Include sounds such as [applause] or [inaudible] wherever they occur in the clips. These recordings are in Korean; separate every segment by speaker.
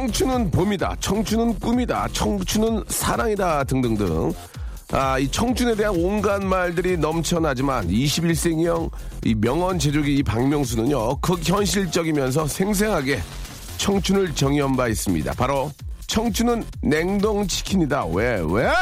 Speaker 1: 청춘은 봄이다. 청춘은 꿈이다. 청춘은 사랑이다. 등등등. 아, 이 청춘에 대한 온갖 말들이 넘쳐나지만 21세기형 이 명언 제조기 이 박명수는요. 극현실적이면서 생생하게 청춘을 정의한 바 있습니다. 바로 청춘은 냉동치킨이다. 왜? 왜?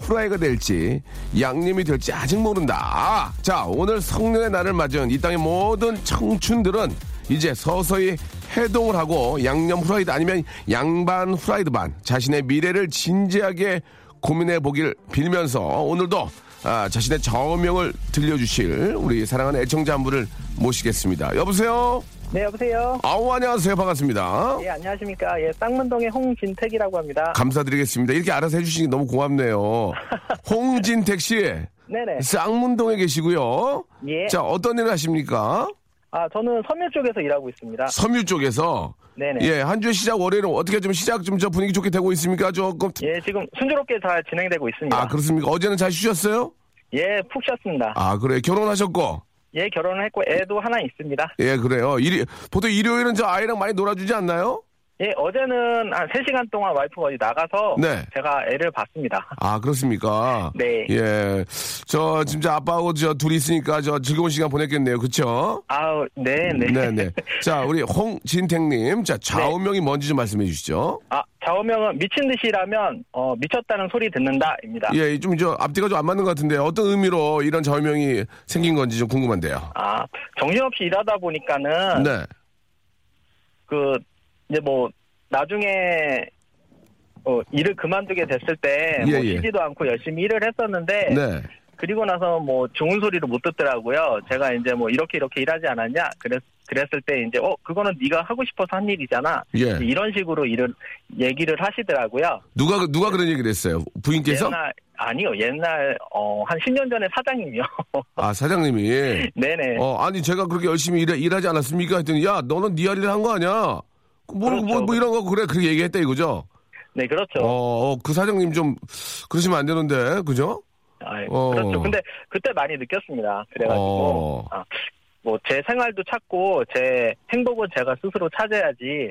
Speaker 1: 후라이가 될지 양념이 될지 아직 모른다. 자, 오늘 성년의 날을 맞은 이 땅의 모든 청춘들은 이제 서서히 해동을 하고 양념 후라이드 아니면 양반 후라이드 반 자신의 미래를 진지하게 고민해 보길 빌면서 오늘도 아, 자신의 저명을 들려주실 우리 사랑하는 애청자 한 분을 모시겠습니다. 여보세요?
Speaker 2: 네, 여보세요.
Speaker 1: 아우, 안녕하세요. 반갑습니다.
Speaker 2: 예, 안녕하십니까. 예, 쌍문동의 홍진택이라고 합니다.
Speaker 1: 감사드리겠습니다. 이렇게 알아서 해주시니 너무 고맙네요. [laughs] 홍진택 씨,
Speaker 2: 네네.
Speaker 1: 쌍문동에 계시고요.
Speaker 2: 예.
Speaker 1: 자, 어떤 일을 하십니까?
Speaker 2: 아, 저는 섬유 쪽에서 일하고 있습니다.
Speaker 1: 섬유 쪽에서.
Speaker 2: 네네.
Speaker 1: 예, 한 주의 시작 월요일은 어떻게 좀 시작 좀 저 분위기 좋게 되고 있습니까? 조금.
Speaker 2: 예, 지금 순조롭게 잘 진행되고 있습니다.
Speaker 1: 아, 그렇습니까? 어제는 잘 쉬셨어요?
Speaker 2: 예, 푹 쉬었습니다.
Speaker 1: 아, 그래. 결혼하셨고.
Speaker 2: 예, 결혼을 했고 애도 하나 있습니다.
Speaker 1: 예, 그래요. 일 보통 일요일은 저 아이랑 많이 놀아주지 않나요?
Speaker 2: 예, 어제는 한 3시간 동안 와이프가 어디 나가서
Speaker 1: 네.
Speaker 2: 제가 애를 봤습니다.
Speaker 1: 아, 그렇습니까?
Speaker 2: 네.
Speaker 1: 예. 저, 진짜 아빠하고 저 둘이 있으니까 저 즐거운 시간 보냈겠네요. 그쵸?
Speaker 2: 아우, 네, 네.
Speaker 1: 네 네. 자, 우리 홍진택 님. 자, 좌우명이 뭔지 좀 말씀해 주시죠.
Speaker 2: 아, 좌우명은 미친 듯이 일하면 어, 미쳤다는 소리 듣는다입니다.
Speaker 1: 예, 좀 저 앞뒤가 좀 안 맞는 것 같은데 어떤 의미로 이런 좌우명이 생긴 건지 좀 궁금한데요.
Speaker 2: 아, 정신없이 일하다 보니까는
Speaker 1: 네.
Speaker 2: 그 이제 뭐 나중에 어, 일을 그만두게 됐을 때
Speaker 1: 예,
Speaker 2: 뭐
Speaker 1: 예.
Speaker 2: 쉬지도 않고 열심히 일을 했었는데
Speaker 1: 네.
Speaker 2: 그리고 나서 뭐 좋은 소리를 못 듣더라고요. 제가 이제 뭐 이렇게 이렇게 일하지 않았냐? 그랬 그랬을 때 이제 어 그거는 네가 하고 싶어서 한 일이잖아.
Speaker 1: 예.
Speaker 2: 이런 식으로 일을 얘기를 하시더라고요.
Speaker 1: 누가, 누가 그런 얘기를 했어요? 부인께서?
Speaker 2: 옛날 아니요 옛날 어한 10년 전에 사장님이요. [laughs]
Speaker 1: 아, 사장님이.
Speaker 2: 네네.
Speaker 1: 어, 아니, 제가 그렇게 열심히 일, 일하지 않았습니까? 했더니, 야, 너는 네할일한거 아니야? 뭐,
Speaker 2: 그렇죠.
Speaker 1: 뭐, 뭐 이런 거, 그래, 그렇게 얘기했다 이거죠?
Speaker 2: 네 그렇죠.
Speaker 1: 어, 어, 그 사장님 좀, 그러시면 안 되는데, 그죠?
Speaker 2: 아,
Speaker 1: 어.
Speaker 2: 그렇죠. 근데 그때 많이 느꼈습니다. 그래가지고
Speaker 1: 어.
Speaker 2: 아, 뭐제 생활도 찾고 제 행복은 제가 스스로 찾아야지.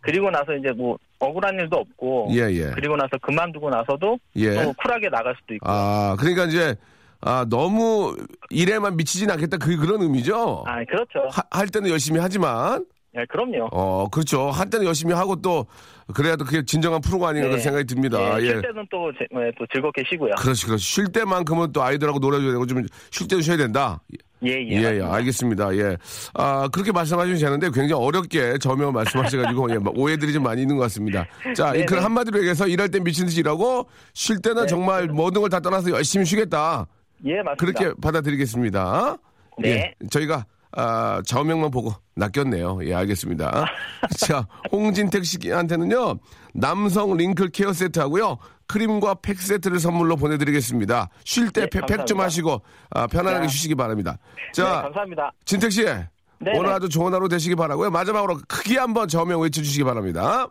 Speaker 2: 그리고 나서 이제 뭐 억울한 일도 없고.
Speaker 1: 예, 예.
Speaker 2: 그리고 나서 그만두고 나서도
Speaker 1: 예.
Speaker 2: 너무 쿨하게 나갈 수도 있고.
Speaker 1: 아, 그러니까 이제, 아, 너무 일에만 미치진 않겠다. 그, 그런 의미죠?
Speaker 2: 아, 그렇죠.
Speaker 1: 하- 할 때는 열심히 하지만,
Speaker 2: 예, 그럼요.
Speaker 1: 어, 그렇죠. 할 때는 열심히 하고 또, 그래야 또 그게 진정한 프로가 아닌가
Speaker 2: 네.
Speaker 1: 그런 생각이 듭니다.
Speaker 2: 예,
Speaker 1: 예.
Speaker 2: 쉴 때는 또, 제- 예, 또 즐겁게 쉬고요.
Speaker 1: 그렇지, 그렇지. 쉴 때만큼은 또 아이들하고 놀아줘야 되고, 좀 쉴 때도 쉬어야 된다.
Speaker 2: 예, 예.
Speaker 1: 예, 예. 알겠습니다. 예. 아, 그렇게 말씀하시면 되는데 굉장히 어렵게 저명 말씀하셔가지고, [laughs] 예, 뭐 오해들이 좀 많이 있는 것 같습니다. 자. 그런 한마디로 얘기해서 일할 때 미친 듯이 일하고, 쉴 때는
Speaker 2: 네.
Speaker 1: 정말 모든 걸 다 떠나서 열심히 쉬겠다.
Speaker 2: 예, 맞습니다.
Speaker 1: 그렇게 받아들이겠습니다.
Speaker 2: 네.
Speaker 1: 예, 저희가 아, 좌우명만 보고 낚였네요. 예, 알겠습니다. [laughs] 자, 홍진택 씨한테는요, 남성 링클 케어 세트하고요, 크림과 팩 세트를 선물로 보내드리겠습니다. 쉴때
Speaker 2: 네,
Speaker 1: 팩좀
Speaker 2: 감사합니다.
Speaker 1: 하시고, 아, 편안하게
Speaker 2: 자.
Speaker 1: 쉬시기 바랍니다.
Speaker 2: 네,
Speaker 1: 자,
Speaker 2: 감사합니다.
Speaker 1: 진택 씨.
Speaker 2: 네네.
Speaker 1: 오늘 아주 좋은 하루 되시기 바라고요. 마지막으로 크게 한번 좌우명 외쳐주시기 바랍니다.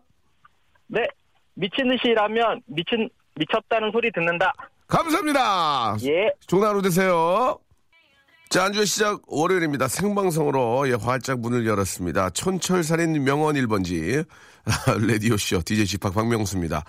Speaker 2: 네. 미친 듯이 일하면 미친, 미쳤다는 소리 듣는다.
Speaker 1: 감사합니다.
Speaker 2: 예.
Speaker 1: 좋은 하루 되세요. 자, 한 주의 시작 월요일입니다. 생방송으로 예, 활짝 문을 열었습니다. 촌철살인 명언 1번지 레디오쇼 DJ 지팍 박명수입니다.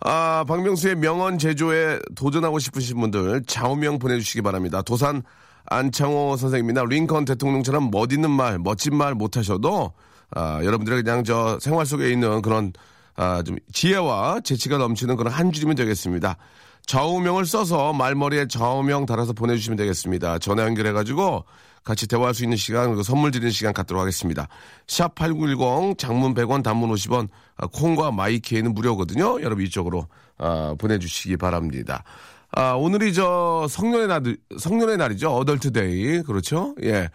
Speaker 1: 아, 박명수의 명언 제조에 도전하고 싶으신 분들 좌우명 보내주시기 바랍니다. 도산 안창호 선생님이나 링컨 대통령처럼 멋있는 말, 멋진 말 못하셔도 아, 여러분들의 그냥 저 생활 속에 있는 그런 아, 좀 지혜와 재치가 넘치는 그런 한 줄이면 되겠습니다. 좌우명을 써서 말머리에 좌우명 달아서 보내주시면 되겠습니다. 전화 연결해가지고 같이 대화할 수 있는 시간, 그리고 선물 드리는 시간 갖도록 하겠습니다. 샵 8910, 장문 100원, 단문 50원, 아, 콩과 마이키에는 무료거든요. 여러분 이쪽으로 아, 보내주시기 바랍니다. 아, 오늘이 저 성년의 날, 성년의 날이죠. 어덜트데이. 그렇죠? 예.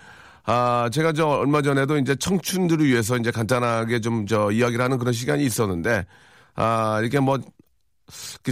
Speaker 1: 아, 제가 저 얼마 전에도 이제 청춘들을 위해서 이제 간단하게 좀 저 이야기를 하는 그런 시간이 있었는데, 아, 이렇게 뭐, 그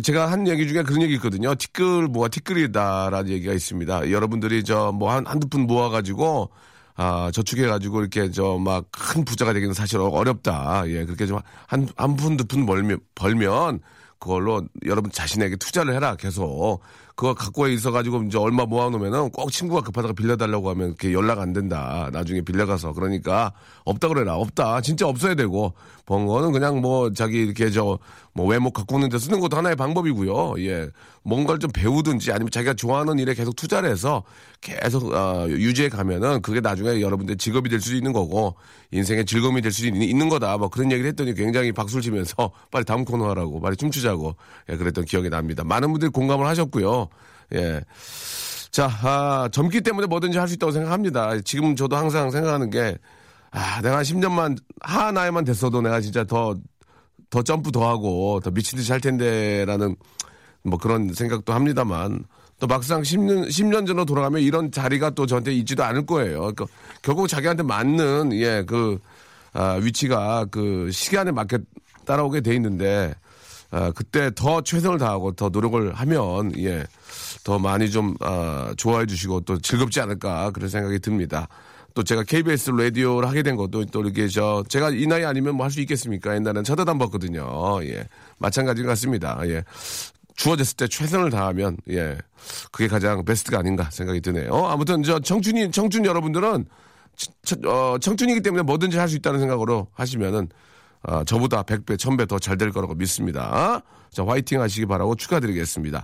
Speaker 1: 제가 한 얘기 중에 그런 얘기 있거든요. 티끌 모아 티끌이다라는 얘기가 있습니다. 여러분들이 저 뭐 한, 한두 푼 모아가지고, 아, 저축해가지고 이렇게 저 막 큰 부자가 되기는 사실 어렵다. 예, 그렇게 좀 한, 한 푼, 두 푼 벌면, 벌면 그걸로 여러분 자신에게 투자를 해라. 계속. 그거 갖고 있어가지고 이제 얼마 모아놓으면은 꼭 친구가 급하다가 빌려달라고 하면 이렇게 연락 안 된다. 나중에 빌려가서. 그러니까 없다 그래라. 없다. 진짜 없어야 되고. 번 거는 그냥 뭐 자기 이렇게 저 뭐 외모 가꾸는 데 쓰는 것도 하나의 방법이고요. 예. 뭔가를 좀 배우든지 아니면 자기가 좋아하는 일에 계속 투자를 해서 계속 어, 유지해 가면은 그게 나중에 여러분들 직업이 될 수도 있는 거고 인생의 즐거움이 될 수도 있는, 거다. 뭐 그런 얘기를 했더니 굉장히 박수를 치면서 [laughs] 빨리 다음 코너 하라고 빨리 춤추자고 예, 그랬던 기억이 납니다. 많은 분들이 공감을 하셨고요. 예. 자, 아, 젊기 때문에 뭐든지 할 수 있다고 생각합니다. 지금 저도 항상 생각하는 게, 아, 내가 10년만, 하나에만 됐어도 내가 진짜 더, 더 점프 더 하고, 더 미친 듯이 할 텐데라는, 뭐 그런 생각도 합니다만, 또 막상 10년, 10년 전으로 돌아가면 이런 자리가 또 저한테 있지도 않을 거예요. 그러니까 결국 자기한테 맞는, 예, 그, 아, 위치가 그 시간에 맞게 따라오게 돼 있는데, 아, 그때 더 최선을 다하고 더 노력을 하면, 예, 더 많이 좀, 아, 좋아해 주시고 또 즐겁지 않을까 그런 생각이 듭니다. 또 제가 KBS 라디오를 하게 된 것도 또 이렇게 저, 제가 이 나이 아니면 뭐 할 수 있겠습니까? 옛날엔 쳐다도 안 봤거든요. 예. 마찬가지 같습니다. 예. 주어졌을 때 최선을 다하면, 예. 그게 가장 베스트가 아닌가 생각이 드네요. 아무튼 저 청춘이, 청춘 여러분들은 청, 어, 청춘이기 때문에 뭐든지 할 수 있다는 생각으로 하시면은 아, 저보다 100배, 1000배 더 잘 될 거라고 믿습니다. 자, 화이팅 하시기 바라고 축하드리겠습니다.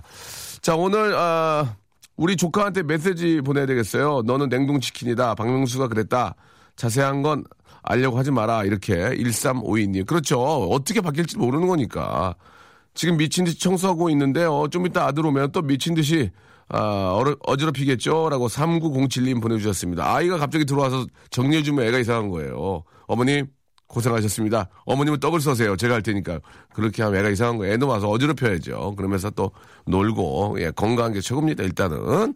Speaker 1: 자, 오늘, 아, 우리 조카한테 메시지 보내야 되겠어요. 너는 냉동치킨이다. 박명수가 그랬다. 자세한 건 알려고 하지 마라. 이렇게 1352님. 그렇죠. 어떻게 바뀔지 모르는 거니까. 지금 미친 듯이 청소하고 있는데, 어, 좀 이따 아들 오면 또 미친 듯이, 아, 어지럽히겠죠? 라고 3907님 보내주셨습니다. 아이가 갑자기 들어와서 정리해주면 애가 이상한 거예요. 어머님, 고생하셨습니다. 어머님은 떡을 써세요. 제가 할 테니까. 그렇게 하면 애가 이상한 거예요. 애도 와서 어지럽혀야죠. 그러면서 또 놀고, 예, 건강한 게 최고입니다. 일단은.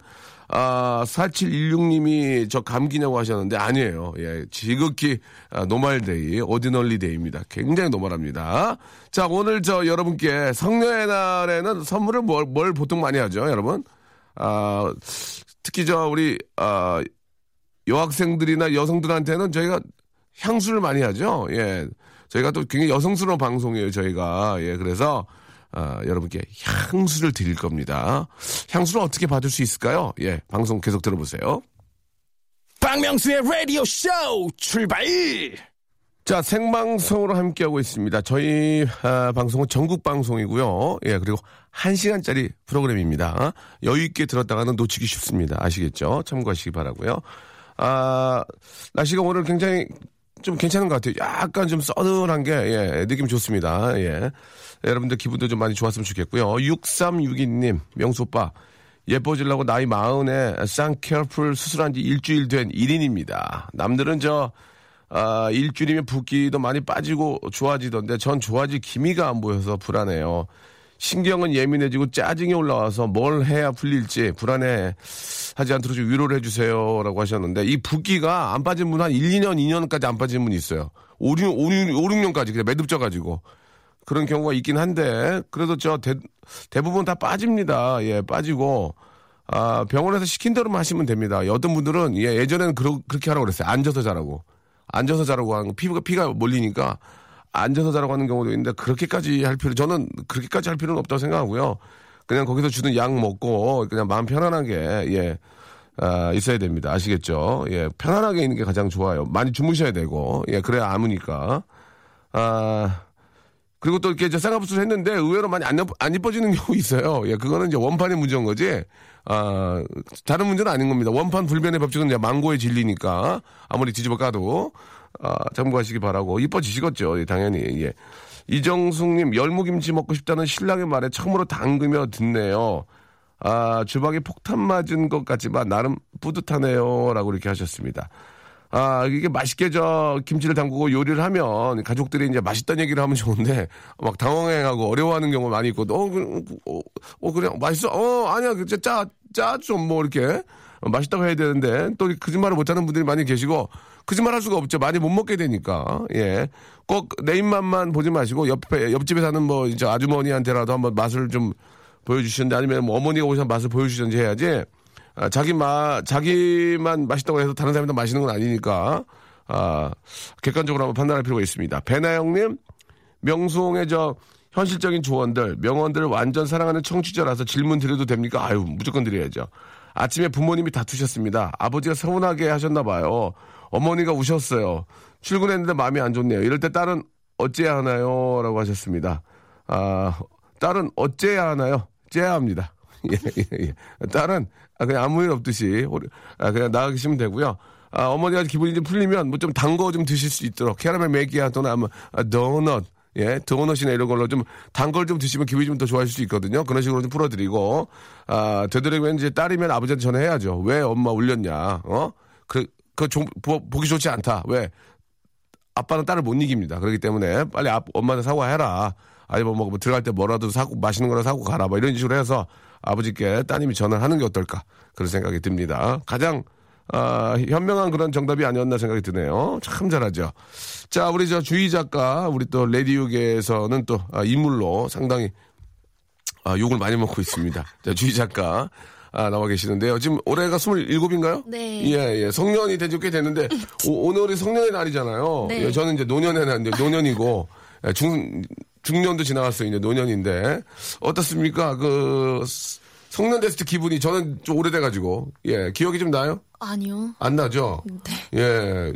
Speaker 1: 아, 4716님이 저 감기냐고 하셨는데 아니에요. 예, 지극히 아, normal day, ordinary day입니다. 굉장히 normal합니다. 자, 오늘 저 여러분께 성년의 날에는 선물을 뭘, 뭘 보통 많이 하죠, 여러분? 아, 특히 저 우리, 아, 여학생들이나 여성들한테는 저희가 향수를 많이 하죠. 예. 저희가 또 굉장히 여성스러운 방송이에요, 저희가. 예, 그래서, 아, 여러분께 향수를 드릴 겁니다. 향수를 어떻게 받을 수 있을까요? 예, 방송 계속 들어보세요.
Speaker 3: 박명수의 라디오 쇼 출발!
Speaker 1: 자, 생방송으로 함께하고 있습니다. 저희 아, 방송은 전국 방송이고요. 예, 그리고 1시간짜리 프로그램입니다. 여유 있게 들었다가는 놓치기 쉽습니다. 아시겠죠? 참고하시기 바라고요. 아, 날씨가 오늘 굉장히 좀 괜찮은 것 같아요. 약간 좀 써늘한 게, 예, 느낌 좋습니다. 예. 여러분들 기분도 좀 많이 좋았으면 좋겠고요. 6362님, 명수 오빠. 예뻐지려고 나이 마흔에 쌍케어풀 수술한 지 일주일 된 1인입니다. 남들은 저, 아, 일주일이면 붓기도 많이 빠지고 좋아지던데 전 좋아질 기미가 안 보여서 불안해요. 신경은 예민해지고 짜증이 올라와서 뭘 해야 풀릴지 불안해 하지 않도록 좀 위로를 해주세요. 라고 하셨는데 이 붓기가 안 빠진 분 한 1, 2년, 2년까지 안 빠진 분이 있어요. 5, 6, 5, 5 6 년까지 그냥 매듭져가지고. 그런 경우가 있긴 한데 그래도 저 대, 대부분 다 빠집니다. 예, 빠지고 아, 병원에서 시킨 대로만 하시면 됩니다. 어떤 분들은 예, 예전에는 그러, 그렇게 하라고 그랬어요. 앉아서 자라고. 앉아서 자라고 하는 거. 피부가 피가 몰리니까 앉아서 자라고 하는 경우도 있는데 그렇게까지 할 필요 저는 그렇게까지 할 필요는 없다고 생각하고요. 그냥 거기서 주는 약 먹고 그냥 마음 편안하게 예. 아, 있어야 됩니다. 아시겠죠? 예, 편안하게 있는 게 가장 좋아요. 많이 주무셔야 되고, 예, 그래야 아무니까. 아, 그리고 또 이렇게 저 쌍꺼풀 했는데 의외로 많이 안, 예- 안 이뻐지는 [laughs] 경우 있어요. 예, 그거는 이제 원판의 문제인 거지. 아, 다른 문제는 아닌 겁니다. 원판 불변의 법칙은 이제 망고의 진리니까 아무리 뒤집어 까도 아, 참고하시기 바라고 이뻐지시겠죠. 예, 당연히. 예. 이정숙님 열무김치 먹고 싶다는 신랑의 말에 처음으로 담그며 듣네요. 아, 주방에 폭탄 맞은 것 같지만 나름 뿌듯하네요. 라고 이렇게 하셨습니다. 아, 이게 맛있게 저 김치를 담그고 요리를 하면 가족들이 이제 맛있다는 얘기를 하면 좋은데 막 당황해하고 어려워하는 경우가 많이 있고, 어, 그, 어, 어, 그래, 맛있어? 어, 아니야, 그, 짜, 짜, 좀 뭐 이렇게 어, 맛있다고 해야 되는데 또 거짓말을 못하는 분들이 많이 계시고 거짓말 할 수가 없죠. 많이 못 먹게 되니까. 예. 꼭 내 입맛만 보지 마시고 옆에, 옆집에 사는 뭐 이제 아주머니한테라도 한번 맛을 좀 보여주시는지 아니면 뭐 어머니가 오셔서 맛을 보여주시든지 해야지 아, 자기 마, 자기만 맛있다고 해서 다른 사람이 다 맛있는 건 아니니까, 아, 객관적으로 한번 판단할 필요가 있습니다. 배나영님, 명수홍의 저, 현실적인 조언들, 명언들을 완전 사랑하는 청취자라서 질문 드려도 됩니까? 아유, 무조건 드려야죠. 아침에 부모님이 다투셨습니다. 아버지가 서운하게 하셨나봐요. 어머니가 우셨어요. 출근했는데 마음이 안 좋네요. 이럴 때 딸은 어째야 하나요? 라고 하셨습니다. 아, 딸은 어째야 하나요? 째야 합니다. [laughs] 예, 예, 예. 딸은 아, 그냥 아무 일 없듯이 아, 그냥 나가 계시면 되고요. 아, 어머니가 기분이 좀 풀리면 뭐 좀 단 거 좀 드실 수 있도록 캐러멜 맥기야 또는 아마 아, 도넛 예, 도넛이나 이런 걸로 좀 단 걸 좀 드시면 기분이 좀 더 좋아질 수 있거든요. 그런 식으로 좀 풀어드리고 아, 되도록이면 이제 딸이면 아버지한테 전화해야죠. 왜 엄마 울렸냐? 어? 그, 그 좀, 보, 보기 좋지 않다. 왜? 아빠는 딸을 못 이깁니다. 그렇기 때문에 빨리 아, 엄마한테 사과해라. 아니면 뭐, 뭐 들어갈 때 뭐라도 사고 맛있는 거라 사고 가라. 뭐 이런 식으로 해서 아버지께 따님이 전화를 하는 게 어떨까 그런 생각이 듭니다. 가장 아, 현명한 그런 정답이 아니었나 생각이 드네요. 참 잘하죠. 자, 우리 저 주희 작가, 우리 또 레디오계에서는 또 아, 인물로 상당히 아, 욕을 많이 먹고 있습니다. 자, 주희 작가. 아, 나와 계시는데요. 지금 올해가 27인가요?
Speaker 4: 네.
Speaker 1: 예, 예. 성년이 된 지 꽤 됐는데, 오늘이 성년의 날이잖아요.
Speaker 4: 네.
Speaker 1: 예, 저는 이제 노년의 날, 이제 노년이고, 예, 중, 중년도 지나갔어요. 이제 노년인데. 어떻습니까? 그, 스- 성년 됐을 때 기분이 저는 좀 오래돼가지고, 예, 기억이 좀 나요?
Speaker 4: 아니요.
Speaker 1: 안 나죠?
Speaker 4: 네.
Speaker 1: 예.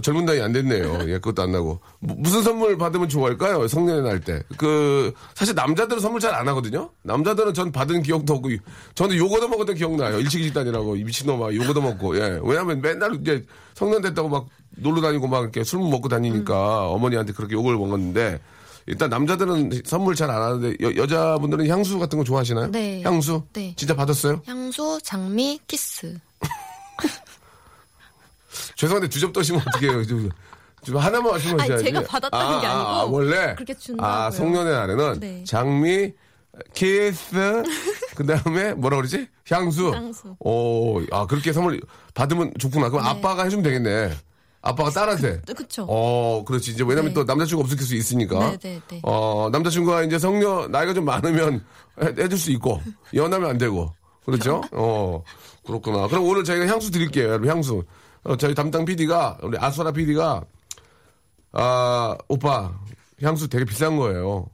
Speaker 1: 젊은 나이 안 됐네요. 예, 그것도 안 나고. 무- 무슨 선물 받으면 좋아할까요? 성년의 날 때. 그, 사실 남자들은 선물 잘 안 하거든요? 남자들은 전 받은 기억도 없고, 저는 요거 도 먹었던 기억나요. 일식식단이라고, 이 미친놈아, 요거 도 먹고, 예. 왜냐면 맨날 이제 성년 됐다고 막 놀러 다니고 막 이렇게 술 먹고 다니니까 어머니한테 그렇게 욕을 먹었는데, 일단 남자들은 선물 잘 안 하는데, 여, 자분들은 향수 같은 거 좋아하시나요?
Speaker 4: 네.
Speaker 1: 향수?
Speaker 4: 네.
Speaker 1: 진짜 받았어요?
Speaker 4: 향수, 장미, 키스.
Speaker 1: 죄송한데 두 점 떠시면 어떡해요. [laughs] 좀, 좀 하나만 말씀하셔야지.
Speaker 4: 아니, 제가 받았다는 게 아니고
Speaker 1: 원래?
Speaker 4: 그렇게 준다고요.
Speaker 1: 아, 성년의 날에는
Speaker 4: 네.
Speaker 1: 장미, 키스, 그 다음에 뭐라 그러지? 향수.
Speaker 4: 향수.
Speaker 1: 오, 아, 그렇게 선물 받으면 좋구나. 그럼 아빠가 해주면 되겠네. 아빠가 딸한테.
Speaker 4: 네, 그쵸.
Speaker 1: 어, 그렇지. 이제 왜냐면
Speaker 4: 네.
Speaker 1: 또 남자친구가 없을 수 있으니까.
Speaker 4: 네, 네, 네.
Speaker 1: 어, 남자친구가 이제 성녀, 나이가 좀 많으면 해, 해줄 수 있고, [laughs] 연하면 안 되고. 그렇죠? 어, 그렇구나. 그럼 오늘 저희가 향수 드릴게요, 여러분, 향수. 어, 저희 담당 PD가, 우리 아수라 PD가, 아, 오빠, 향수 되게 비싼 거예요.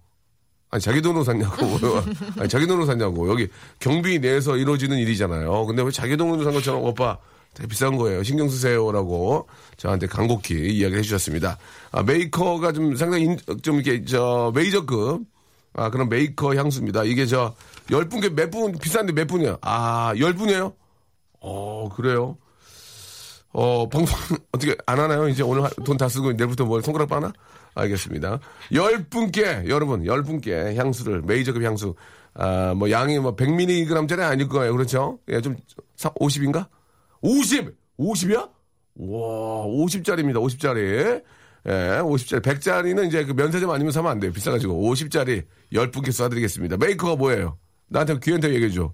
Speaker 1: 아니, 자기 돈으로 샀냐고. [laughs] 아니, 자기 돈으로 샀냐고. 여기 경비 내에서 이루어지는 일이잖아요. 근데 왜 자기 돈으로 산 것처럼 오빠 되게 비싼 거예요. 신경 쓰세요라고 저한테 간곡히 이야기를 해주셨습니다. 아, 메이커가 좀 상당히 인- 좀 이렇게 저 메이저급 아, 그런 메이커 향수입니다. 이게 저 열 분께 몇 분, 비싼데 몇 분이야? 아, 열 분이에요? 어, 그래요? 어, 방송, [laughs] 어떻게, 안 하나요? 이제 오늘 돈 다 쓰고 내일부터 뭘 손가락 빠나? 알겠습니다. 열 분께, 여러분, 열 분께 향수를, 메이저급 향수, 아, 뭐, 양이 뭐, 100mg짜리 아닐 거예요. 그렇죠? 예, 좀, 50인가? 50! 50이야? 와, 50짜리입니다. 50짜리. 예, 50짜리. 100짜리는 이제 그 면세점 아니면 사면 안 돼요. 비싸가지고. 50짜리 10분께 쏴드리겠습니다. 메이커가 뭐예요? 나한테 귀한테 얘기해줘.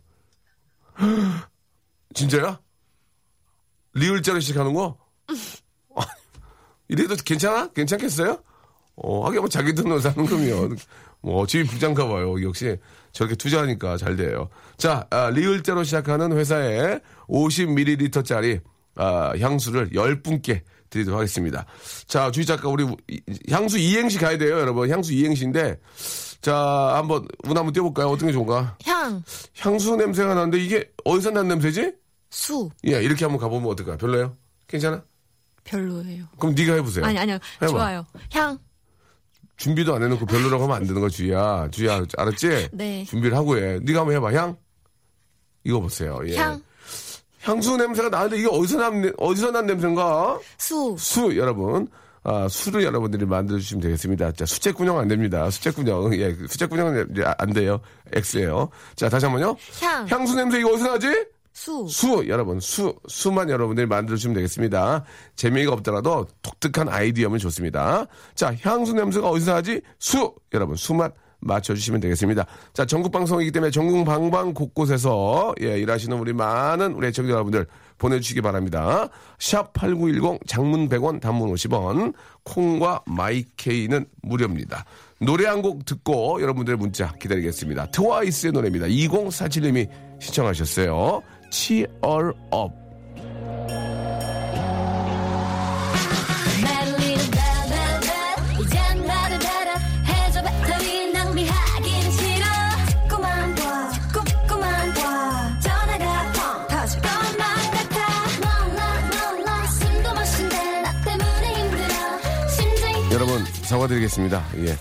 Speaker 1: [gasps] 진짜야? 리을자로 시작하는 거? [laughs] 이래도 괜찮아? 괜찮겠어요? 어, 하긴 뭐 자기 돈으로 사는 거면, 뭐, 집이 부장가 봐요. 역시 저렇게 투자하니까 잘 돼요. 자, 아, 리을자로 시작하는 회사에 50ml짜리, 아, 향수를 10분께 드리도록 하겠습니다. 자, 주희 작가, 우리 이- 향수 이행시 가야 돼요, 여러분. 향수 이행시인데, 자, 한번, 운 한번 띄워볼까요? 어떤 게 좋은가?
Speaker 4: 향,
Speaker 1: 향수 냄새가 나는데 이게 어디서 난 냄새지?
Speaker 4: 수.
Speaker 1: 예, 이렇게 한번 가보면 어떨까요? 별로예요? 괜찮아?
Speaker 4: 별로예요.
Speaker 1: 그럼 네가 해보세요.
Speaker 4: 아니, 아니요.
Speaker 1: 해봐.
Speaker 4: 좋아요. 향,
Speaker 1: 준비도 안 해놓고 별로라고 하면 안 되는 거 주희야. 주희야 알았지?
Speaker 4: 네.
Speaker 1: 준비를 하고 해. 네가 한번 해봐. 향. 이거 보세요. 예.
Speaker 4: 향,
Speaker 1: 향수 냄새가 나는데 이게 어디서 난 어디서 난 냄새인가?
Speaker 4: 수,
Speaker 1: 수 여러분. 아, 수를 여러분들이 만들어주시면 되겠습니다. 자, 수채군형 안 됩니다. 수채군형. 예, 수채군형은 안 돼요. X예요. 자, 다시 한 번요.
Speaker 4: 향,
Speaker 1: 향수 냄새 이거 어디서 나지?
Speaker 4: 수,
Speaker 1: 수, 여러분, 수, 수만 여러분들이 만들어주시면 되겠습니다. 재미가 없더라도 독특한 아이디어면 좋습니다. 자, 향수 냄새가 어디서 나지? 수! 여러분, 수만 맞춰주시면 되겠습니다. 자, 전국방송이기 때문에 전국 방방 곳곳에서, 예, 일하시는 우리 많은 우리 애청자 여러분들 보내주시기 바랍니다. 샵 8910 장문 100원, 단문 50원, 콩과 마이케이는 무료입니다. 노래 한 곡 듣고 여러분들의 문자 기다리겠습니다. 트와이스의 노래입니다. 2047님이 신청하셨어요.
Speaker 5: 심장이
Speaker 1: 여러분 사과드리겠습니다. 예.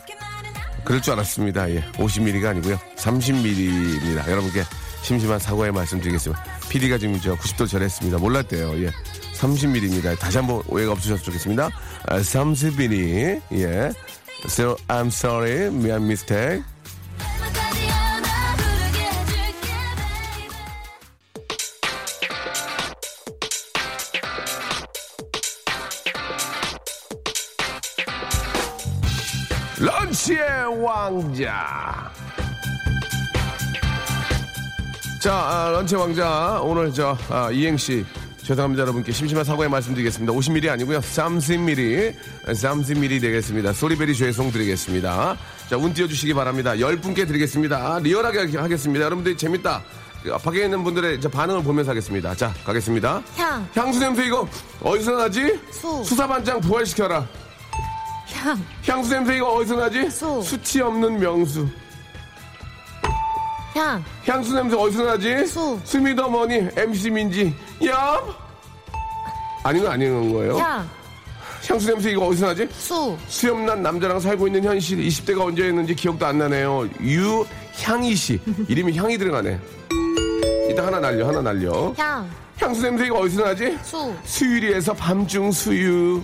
Speaker 1: 그럴 줄 알았습니다. 예. 50mm가 아니고요. 30mm입니다. 여러분께 심심한 사과의 말씀 드리겠습니다. PD가 지금 저 90도 절했습니다. 몰랐대요. 예. 30mm입니다. 다시 한번 오해가 없으셨으면 좋겠습니다. 아, 30mm. 예. So I'm sorry. 미안 mistake. 런치의 왕자. 자, 아, 런치의 왕자. 오늘 저, 아, 이행시. 죄송합니다, 여러분께 심심한 사과의 말씀드리겠습니다. 50mm 아니고요. 30mm. 30mm 되겠습니다. 소리베리 죄송 드리겠습니다. 자, 운 띄워주시기 바랍니다. 10분께 드리겠습니다. 리얼하게 하겠습니다. 여러분들이 재밌다. 그, 밖에 있는 분들의 저 반응을 보면서 하겠습니다. 자, 가겠습니다.
Speaker 4: 향,
Speaker 1: 향수 냄새 이거 어디서 나지?
Speaker 4: 수.
Speaker 1: 수사반장 부활시켜라.
Speaker 4: 향,
Speaker 1: 향수 냄새 이거 어디서 나지?
Speaker 4: 수.
Speaker 1: 수치 없는 명수.
Speaker 4: 향,
Speaker 1: 향수 냄새 어디서 나지?
Speaker 4: 수.
Speaker 1: 스미더머니 MC 민지. 야. 아닌 건 아닌 거예요.
Speaker 4: 향,
Speaker 1: 향수 냄새 이거 어디서 나지?
Speaker 4: 수,
Speaker 1: 수염 난 남자랑 살고 있는 현실 20대가 언제였는지 기억도 안 나네요. 유향이 씨. 이름이 향이 들어가네. 이따 하나 날려, 하나 날려.
Speaker 4: 향,
Speaker 1: 향수 냄새 이거 어디서 나지?
Speaker 4: 수,
Speaker 1: 수유리에서 밤중 수유.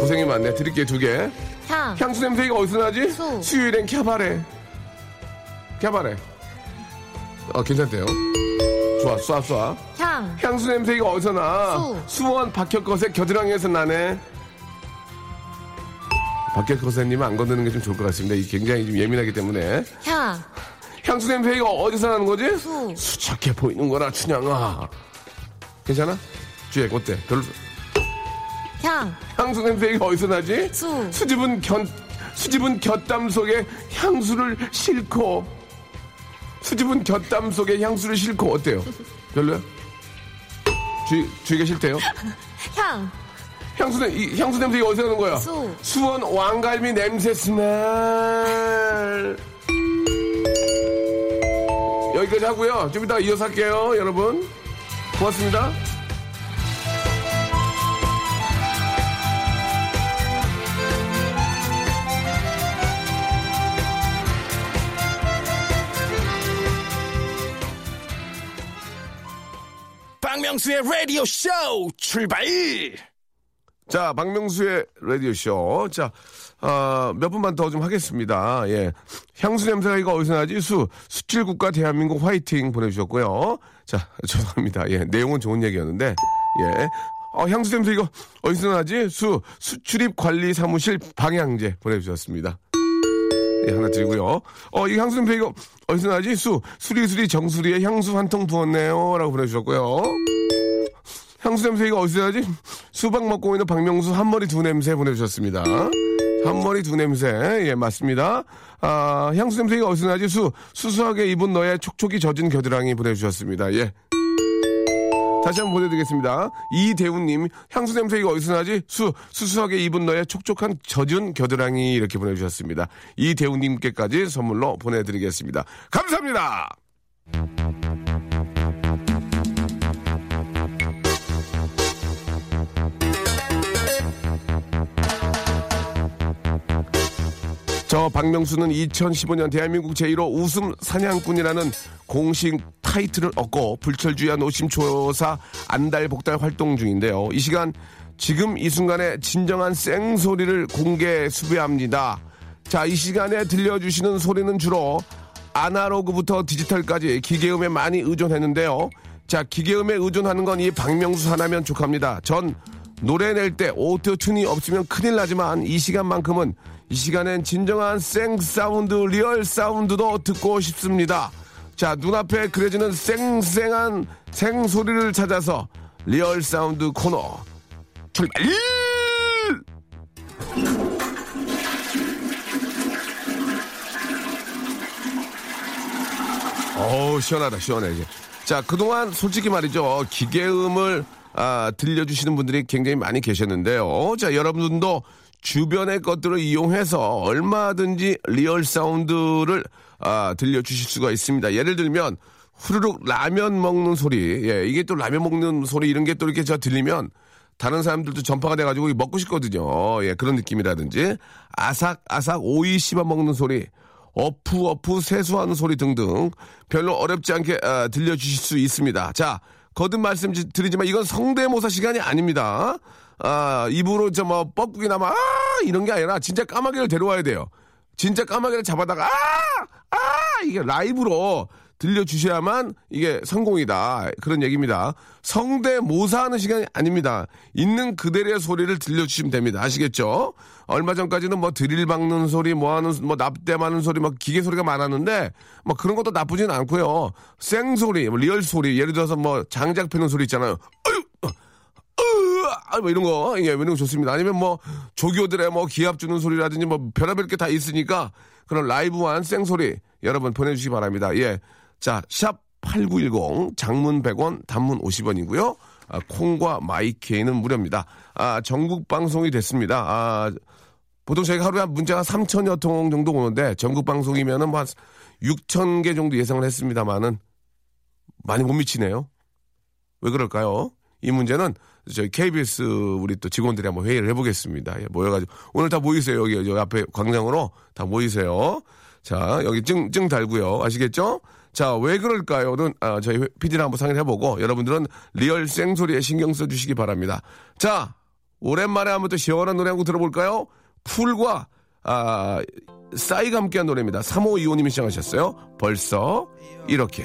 Speaker 1: 고생이 많네. 드릴게 두 개.
Speaker 4: 향,
Speaker 1: 향수 냄새 이거 어디서 나지?
Speaker 4: 수.
Speaker 1: 수유일엔 캬바레. 캬바레. 어, 괜찮대요. 좋아, 쏴, 쏴.
Speaker 4: 향,
Speaker 1: 향수 냄새 이거 어디서 나?
Speaker 4: 수.
Speaker 1: 원 박혁거세 겨드랑이에서 나네. 박혁거세님은 안 건드는 게 좀 좋을 것 같습니다. 이 굉장히 좀 예민하기 때문에.
Speaker 4: 향,
Speaker 1: 향수 냄새 이거 어디서 나는 거지?
Speaker 4: 수.
Speaker 1: 수척해 보이는 거라, 춘향아. 괜찮아? 주혜, 어때? 별로.
Speaker 4: 향,
Speaker 1: 향수 냄새 이거 어디서 나지?
Speaker 4: 수.
Speaker 1: 수집은 견, 수집은 곁담 속에 향수를 싣고. 수집은 곁담 속에 향수를 싣고 어때요? 별로요? 주, 주의가 싫대요?
Speaker 4: 향,
Speaker 1: 향수, 냄- 이 향수 냄새 어디서 나는 거야?
Speaker 4: 수.
Speaker 1: 수원 왕갈비 냄새 스멜. 여기까지 하고요. 좀 이따 이어서 할게요, 여러분. 고맙습니다.
Speaker 3: 박명수의 라디오 쇼 출발!
Speaker 1: 자, 박명수의 라디오 쇼. 자, 어, 몇 분만 더 좀 하겠습니다. 예. 향수 냄새가 이거 어디서 나지? 수, 수출 국가 대한민국 화이팅 보내주셨고요. 자, [laughs] 죄송합니다. 예. 내용은 좋은 얘기였는데, 예. 어, 향수 냄새 이거 어디서 나지? 수, 수출입 관리 사무실 방향제 보내주셨습니다. 예, 하나 드리고요. 어, 이 향수 냄새 이거 어디서 나지? 수, 수리수리 정수리에 향수 한 통 부었네요. 라고 보내주셨고요. 향수 냄새 이거 어디서 나지? 수박 먹고 있는 박명수 한 머리 두 냄새 보내주셨습니다. 한 머리 두 냄새. 예, 맞습니다. 아, 향수 냄새 이거 어디서 나지? 수, 수수하게 입은 너의 촉촉이 젖은 겨드랑이 보내주셨습니다. 예. 다시 한번 보내드리겠습니다. 이대훈님, 향수 냄새 이거 어디서 나지? 수, 수수하게 입은 너의 촉촉한 젖은 겨드랑이 이렇게 보내주셨습니다. 이대훈님께까지 선물로 보내드리겠습니다. 감사합니다! 저 박명수는 2015년 대한민국 제1호 웃음 사냥꾼이라는 공식 타이틀을 얻고 불철주야 노심초사 안달복달 활동 중인데요. 이 시간 지금 이 순간에 진정한 쌩소리를 공개 수배합니다. 자, 이 시간에 들려주시는 소리는 주로 아날로그부터 디지털까지 기계음에 많이 의존했는데요. 자, 기계음에 의존하는 건 이 박명수 하나면 족합니다. 전 노래 낼 때 auto-tune이 없으면 큰일 나지만 이 시간만큼은 이 시간엔 진정한 생 사운드, 리얼 사운드도 듣고 싶습니다. 자, 눈앞에 그려지는 쌩쌩한 생소리를 찾아서 리얼 사운드 코너 출발! 어우, 시원하다, 시원해, 이제. 자, 그동안 솔직히 말이죠. 기계음을, 아, 들려주시는 분들이 굉장히 많이 계셨는데요. 자, 여러분도 주변의 것들을 이용해서 얼마든지 리얼 사운드를, 아, 들려주실 수가 있습니다. 예를 들면, 후루룩 라면 먹는 소리. 예, 이게 또 라면 먹는 소리 이런 게 또 이렇게 저 들리면 다른 사람들도 전파가 돼가지고 먹고 싶거든요. 예, 그런 느낌이라든지 아삭아삭 오이 씹어 먹는 소리. 어프 세수하는 소리 등등 별로 어렵지 않게 아, 들려주실 수 있습니다. 자 거듭 말씀 지- 드리지만 이건 성대모사 시간이 아닙니다. 아 입으로 저뭐 뻐꾸기나 막 아, 이런 게 아니라 진짜 까마귀를 데려와야 돼요. 진짜 까마귀를 잡아다가 아! 아! 이게 라이브로 들려주셔야만 이게 성공이다. 그런 얘기입니다. 성대모사하는 시간이 아닙니다. 있는 그대로의 소리를 들려주시면 됩니다. 아시겠죠? 얼마 전까지는 뭐 드릴 박는 소리, 뭐 하는, 뭐 납땜하는 소리, 막 기계 소리가 많았는데, 뭐 그런 것도 나쁘진 않고요. 생소리, 뭐 리얼 소리, 예를 들어서 뭐 장작 패는 소리 있잖아요. 뭐 이런 거, 예, 이런 거 좋습니다. 아니면 뭐, 조교들의 뭐 기합 주는 소리라든지 뭐 별의별 게 다 있으니까 그런 라이브한 생소리 여러분 보내주시기 바랍니다. 예. 자, 샵 8910 장문 100원, 단문 50원이고요. 아, 콩과 마이케이는 무료입니다. 아, 전국 방송이 됐습니다. 아, 보통 저희가 하루에 한 문자가 3천여 통 정도 오는데 전국 방송이면은 뭐 한 6천 개 정도 예상을 했습니다만은 많이 못 미치네요. 왜 그럴까요? 이 문제는 저희 KBS 우리 또 직원들이 한번 회의를 해보겠습니다. 예, 모여가지고 오늘 다 모이세요 여기 여기 앞에 광장으로 다 모이세요. 자 여기 증, 증 달고요. 아시겠죠? 자 왜 그럴까요?는 아, 저희 PD랑 한번 상의를 해보고 여러분들은 리얼 생소리에 신경 써주시기 바랍니다. 자 오랜만에 한번 또 시원한 노래 한 곡 들어볼까요? 쿨과 아, 싸이가 함께한 노래입니다. 3호2호님이 신청하셨어요. 벌써 이렇게.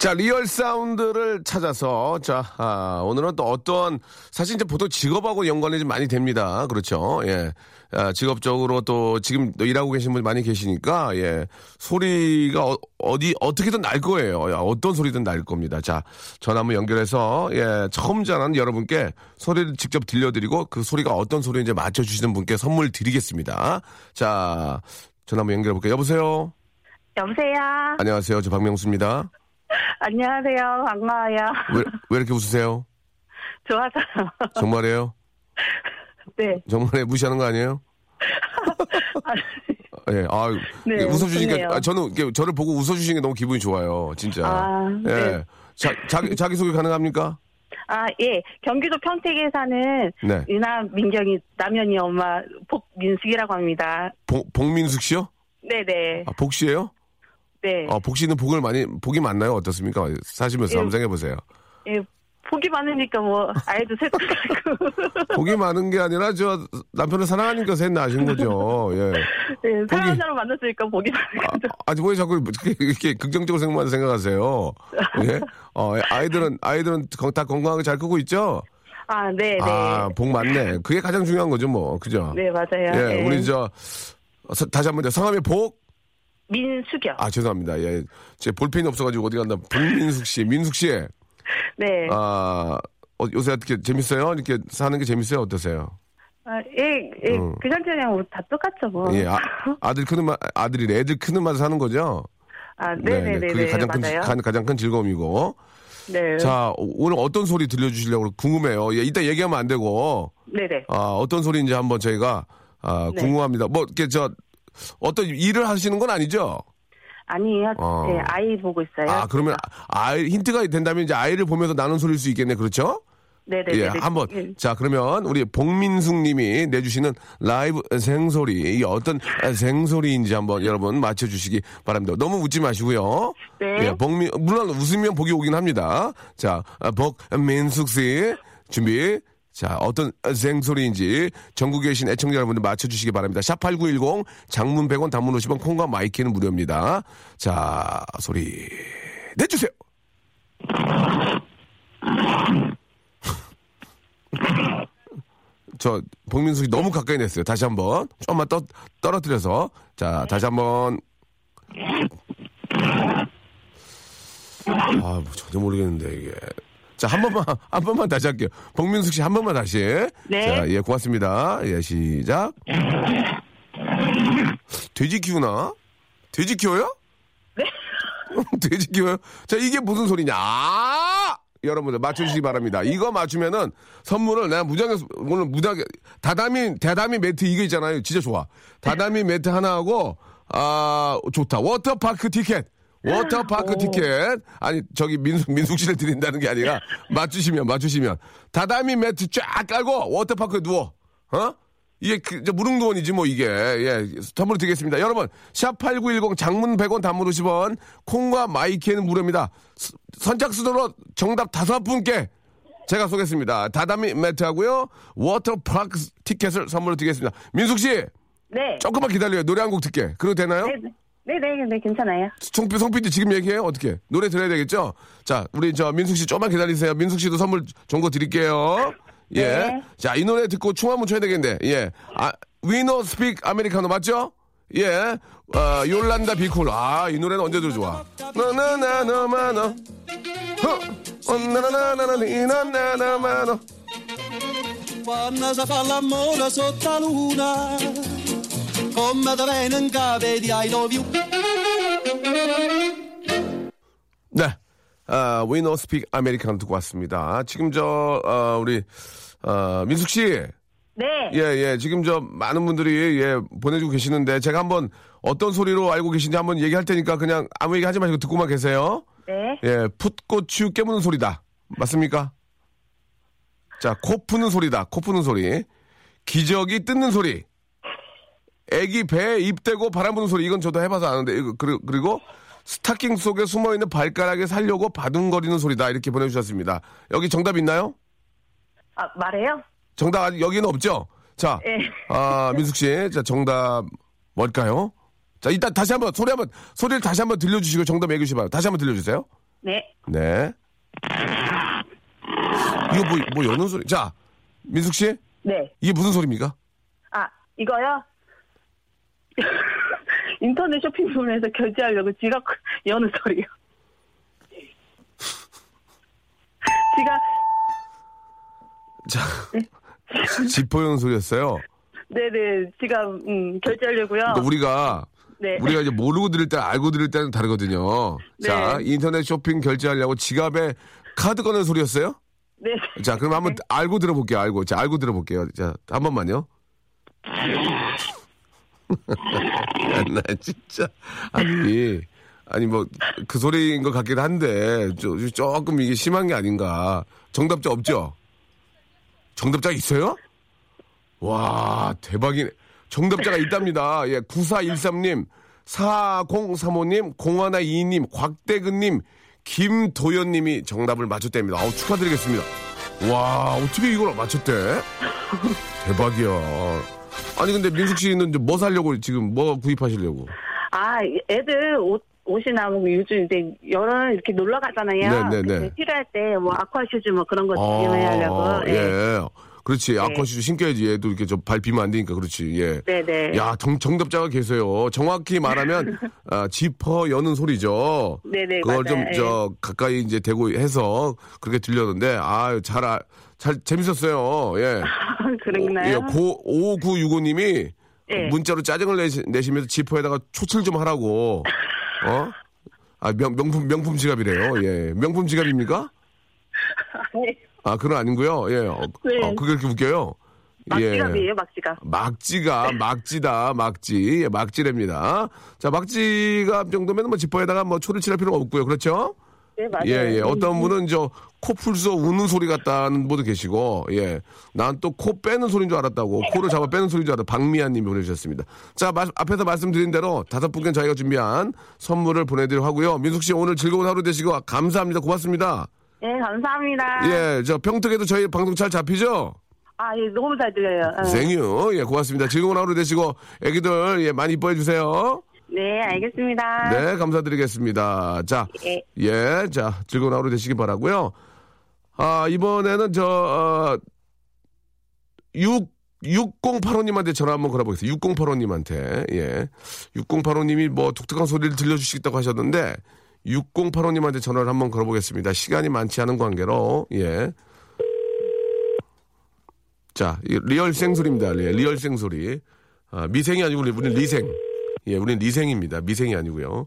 Speaker 1: 자, 리얼 사운드를 찾아서, 자, 아, 오늘은 또 어떤, 사실 이제 보통 직업하고 연관이 좀 많이 됩니다. 그렇죠. 예. 아, 직업적으로 또 지금 또 일하고 계신 분 많이 계시니까, 예. 소리가 어, 디 어떻게든 날 거예요. 야, 어떤 소리든 날 겁니다. 자, 전화 한번 연결해서, 예. 처음 전화는 여러분께 소리를 직접 들려드리고 그 소리가 어떤 소리인지 맞춰주시는 분께 선물 드리겠습니다. 자, 전화 한번 연결해볼게요. 여보세요?
Speaker 6: 여보세요.
Speaker 1: 안녕하세요. 저 박명수입니다. [laughs]
Speaker 6: 안녕하세요. 반가워요.
Speaker 1: 왜, 왜 이렇게 웃으세요?
Speaker 6: 좋아서요. [laughs]
Speaker 1: 정말이에요?
Speaker 6: 네.
Speaker 1: 정말 무시하는 거 아니에요? [laughs] 예, 아,
Speaker 6: 네,
Speaker 1: 웃어주시니까,
Speaker 6: 웃기네요.
Speaker 1: 아, 저는 저를 보고 웃어주시는 게 너무 기분이 좋아요, 진짜.
Speaker 6: 아,
Speaker 1: 예.
Speaker 6: 네.
Speaker 1: 자, 자기, 자기소개 가능합니까?
Speaker 6: 아, 예. 경기도 평택에 사는
Speaker 1: 네.
Speaker 6: 유나 민경이 남현이 엄마 복민숙이라고 합니다.
Speaker 1: 복, 복민숙 씨요?
Speaker 6: 네네.
Speaker 1: 아, 복 씨예요
Speaker 6: 네.
Speaker 1: 아, 복 씨는 복을 많이, 복이 많나요? 어떻습니까? 사시면서
Speaker 6: 예.
Speaker 1: 한번 생각해보세요.
Speaker 6: 예. 복이 많으니까 뭐 아이도 셋 낳고 [laughs]
Speaker 1: 복이 많은 게 아니라 저 남편을 사랑하니까 셋 낳으신 거죠. 예.
Speaker 6: 네, 사랑하는 사람 만났으니까 복이 많은 거죠.
Speaker 1: 아직 왜 자꾸 이렇게, 이렇게 긍정적으로 생각만 생각하세요? 예? 어, 아이들은, 아이들은 건- 다 건강하게 잘 크고 있죠?
Speaker 6: 아, 네, 네.
Speaker 1: 아, 복 많네. 그게 가장 중요한 거죠, 뭐. 그죠?
Speaker 6: 네, 맞아요.
Speaker 1: 예,
Speaker 6: 네.
Speaker 1: 우리 저, 서- 다시 한 번, 더. 성함이 복?
Speaker 6: 민수경.
Speaker 1: 아, 죄송합니다. 예. 제 볼펜이 없어가지고 어디 갔나. 복민숙 씨, 민숙 씨.
Speaker 6: 네.
Speaker 1: 아, 어, 요새 어떻게 재밌어요? 이렇게 사는 게 재밌어요? 어떠세요?
Speaker 6: 아, 예, 예,
Speaker 1: 음.
Speaker 6: 그냥 그냥 뭐 다 똑같죠, 뭐.
Speaker 1: 예, 아, 아들 크는 맛, 아들이 애들 크는 맛을 사는 거죠?
Speaker 6: 아, 네네네.
Speaker 1: 그게 가장 큰,
Speaker 6: 맞아요.
Speaker 1: 가- 가장 큰 즐거움이고.
Speaker 6: 네.
Speaker 1: 자, 오늘 어떤 소리 들려주시려고 궁금해요. 예, 이따 얘기하면 안 되고,
Speaker 6: 네네.
Speaker 1: 아, 어떤 소리인지 한번 저희가, 아,
Speaker 6: 네.
Speaker 1: 궁금합니다. 뭐, 이렇게 저, 어떤 일을 하시는 건 아니죠?
Speaker 6: 아니요.
Speaker 1: 어.
Speaker 6: 네, 아이 보고 있어요.
Speaker 1: 아, 그러면, 아이, 힌트가 된다면 이제 아이를 보면서 나눈 소리일 수 있겠네. 그렇죠?
Speaker 6: 네네네.
Speaker 1: 예, 한번. 자, 그러면 우리 복민숙 님이 내주시는 라이브 생소리, 이 어떤 생소리인지 한번 여러분 맞춰주시기 바랍니다. 너무 웃지 마시고요.
Speaker 6: 네.
Speaker 1: 예, 복민, 물론 웃으면 복이 오긴 합니다. 자, 아, 복민숙 씨, 준비. 자, 어떤 생소리인지 전국에 계신 애청자 여러분들 맞춰주시기 바랍니다. 샵8910, 장문 100원, 단문 50원, 콩과 마이케이는 무료입니다. 자, 소리 내주세요. 저 복민숙이 너무 가까이 냈어요. 다시 한번 좀만 떠, 떨어뜨려서 자 다시 한번 아뭐 전혀 모르겠는데 이게 자 한 번만 [laughs] 한 번만 다시 할게요. 복민숙 씨 한 번만 다시
Speaker 6: 네.
Speaker 1: 자 예 고맙습니다. 예 시작 돼지 키우나 돼지 키워요?
Speaker 6: 네. [laughs]
Speaker 1: 돼지 키워요? 자 이게 무슨 소리냐? 아! 여러분들 맞춰주시기 바랍니다. 이거 맞추면은 선물을 내가 무장에 오늘 무장에 다다미 다다미 매트 이거 있잖아요. 진짜 좋아. 다다미 매트 하나 하고 아 좋다. 워터파크 티켓. 워터파크 티켓. 아니 저기 민숙 민숙 씨를 드린다는 게 아니라 [laughs] 맞추시면 맞추시면. 다다미 매트 쫙 깔고 워터파크에 누워. 어? 이게 그, 저 무릉도원이지 뭐 이게. 예 선물 드리겠습니다. 여러분 샵 8910 장문 100원 단문 50원 콩과 마이케이는 무료입니다. 스- 선착순으로 정답 다섯 분께 제가 쏘겠습니다. 다다미 매트 하고요. 워터파크 티켓을 선물로 드리겠습니다. 민숙 씨!
Speaker 6: 네.
Speaker 1: 조금만 기다려요. 노래 한 곡 듣게. 그래도 되나요?
Speaker 6: 네 네. 네네, 네, 괜찮아요.
Speaker 1: 송피 송피디 지금 얘기해요 어떻게 노래 들어야 되겠죠? 자 우리 저 민숙 씨 조금만 기다리세요 민숙 씨도 선물 거 드릴게요 예.
Speaker 6: 네.
Speaker 1: 자 이 노래 듣고 춤 한번 춰야 되겠네 예. 아 We No Speak Americano 맞죠? 예. 어, 요란다 비쿨 아이 노래는 언제 들어 좋아 나나나나마나 어 나나나나나나나마나
Speaker 7: Quando si fa l'amore sotto la luna, come da venen cave di I love you.
Speaker 1: 네. 아, 위너 스픽 아메리카노 듣고 왔습니다. 지금 저, 어, 우리, 어, 민숙 씨.
Speaker 6: 네.
Speaker 1: 예, 예. 지금 저 많은 분들이 예, 보내주고 계시는데 제가 한번 어떤 소리로 알고 계신지 한번 얘기할 테니까 그냥 아무 얘기 하지 마시고 듣고만 계세요.
Speaker 6: 네.
Speaker 1: 예, 풋고추 깨무는 소리다. 맞습니까? 자, 코 푸는 소리다. 코 푸는 소리. 기저귀 뜯는 소리. 애기 배에 입 대고 바람 부는 소리. 이건 저도 해봐서 아는데. 그리고, 그리고 스타킹 속에 숨어있는 발가락에 살려고 바둥거리는 소리다. 이렇게 보내주셨습니다. 여기 정답 있나요?
Speaker 6: 아, 말해요?
Speaker 1: 정답 아직 여기는 없죠? 자,
Speaker 6: 네.
Speaker 1: 아, 민숙 씨. 자, 정답 뭘까요? 자, 일단 다시 한번, 소리 한번, 소리를 다시 한번 들려주시고 정답 얘기해 주시면 다시 한번 들려주세요.
Speaker 6: 네.
Speaker 1: 네. 이거 뭐, 뭐 여는 소리. 자, 민숙 씨.
Speaker 6: 네.
Speaker 1: 이게 무슨 소리입니까?
Speaker 6: 아, 이거요? [laughs] 인터넷 쇼핑몰에서 결제하려고 지갑 여는 소리요. [laughs] 지갑,
Speaker 1: 자, [laughs] 지퍼 여는 소리였어요.
Speaker 6: 네네, 지갑, 음, 결제하려고요.
Speaker 1: 그러니까 우리가,
Speaker 6: 네.
Speaker 1: 우리가 이제 모르고 들을 때 알고 들을 때는 다르거든요.
Speaker 6: 네.
Speaker 1: 자, 인터넷 쇼핑 결제하려고 지갑에 카드 꺼내는 소리였어요?
Speaker 6: 네.
Speaker 1: 자, 그럼 한번 알고 들어볼게요, 알고. 자, 알고 들어볼게요. 자, 한 번만요. 야, [laughs] 나 진짜. 아니, 아니, 뭐, 그 소리인 것 같긴 한데, 조, 조금 이게 심한 게 아닌가. 정답자 없죠? 정답자 있어요? 와, 대박이네. 정답자가 있답니다. 예, 9413님, 4035님, 0122님, 곽대근님, 김도연님이 정답을 맞췄답니다. 아우, 축하드리겠습니다. 와, 어떻게 이걸 맞췄대? [laughs] 대박이야. 아니, 근데 민숙 씨는 뭐 사려고 지금 뭐 구입하시려고?
Speaker 6: 아, 애들 옷, 옷이나 뭐 요즘 이제 여름 이렇게 놀러 가잖아요.
Speaker 1: 네, 네, 네.
Speaker 6: 필요할 때 뭐 아쿠아슈즈 뭐 그런 거
Speaker 1: 아,
Speaker 6: 구매하려고. 예.
Speaker 1: 예. 그렇지. 아쿠아슈즈 신겨야지. 얘도 이렇게 좀발 비면 안 되니까. 그렇지. 예.
Speaker 6: 네네.
Speaker 1: 야, 정, 정답자가 계세요. 정확히 말하면, [laughs] 아, 지퍼 여는 소리죠.
Speaker 6: 네네,
Speaker 1: 그걸
Speaker 6: 맞아요.
Speaker 1: 좀,
Speaker 6: 예.
Speaker 1: 저, 가까이 이제 대고 해서 그렇게 들렸는데, 아 잘, 아, 잘, 재밌었어요. 예. [laughs]
Speaker 6: 그랬나요?
Speaker 1: 예, 고, 5965님이
Speaker 6: 예.
Speaker 1: 문자로 짜증을 내시, 내시면서 지퍼에다가 초칠 좀 하라고. 어? 아, 명, 명품, 명품 지갑이래요. 예. 명품 지갑입니까? [laughs]
Speaker 6: 네.
Speaker 1: 아, 그건 아닌고요. 예. 어,
Speaker 6: 네.
Speaker 1: 어, 그게 이렇게 웃겨요.
Speaker 6: 막지갑이에요, 막지갑.
Speaker 1: 막지가 막지다 막지 예, 막지랍니다. 자 막지갑 정도면 뭐 지퍼에다가 뭐 초를 칠할 필요가 없고요. 그렇죠?
Speaker 6: 네, 맞아요.
Speaker 1: 예, 예. 어떤
Speaker 6: 음.
Speaker 1: 분은 저 코 풀서 우는 소리 같다는 분도 계시고, 예. 난 또 코 빼는 소리인 줄 알았다고, 코를 잡아 빼는 소리인 줄 알았다. 박미아 님이 보내주셨습니다. 자, 마- 앞에서 말씀드린 대로 다섯 분께 저희가 준비한 선물을 보내드리고 하고요. 민숙 씨 오늘 즐거운 하루 되시고 감사합니다. 고맙습니다.
Speaker 6: 예, 감사합니다.
Speaker 1: 예, 저 평택에도 저희 방송 잘 잡히죠?
Speaker 6: 아, 예, 너무 잘 들려요. 어.
Speaker 1: 생유. 예, 고맙습니다. 즐거운 하루 되시고, 애기들, 예, 많이 이뻐해 주세요.
Speaker 6: 네, 알겠습니다.
Speaker 1: 네, 감사드리겠습니다. 자,
Speaker 6: 예.
Speaker 1: 예, 자, 즐거운 하루 되시기 바라고요 아, 이번에는 저, 어, 6, 6085님한테 전화 한번 걸어보겠습니다. 6085님한테, 예. 6085님이 뭐 독특한 소리를 들려주시겠다고 하셨는데, 6085님한테 전화를 한번 걸어보겠습니다. 시간이 많지 않은 관계로, 예. 자, 이 리얼 생소리입니다. 예, 리얼 생소리. 아, 미생이 아니고 우리- 리생. 예, 우리는 리생입니다. 미생이 아니고요.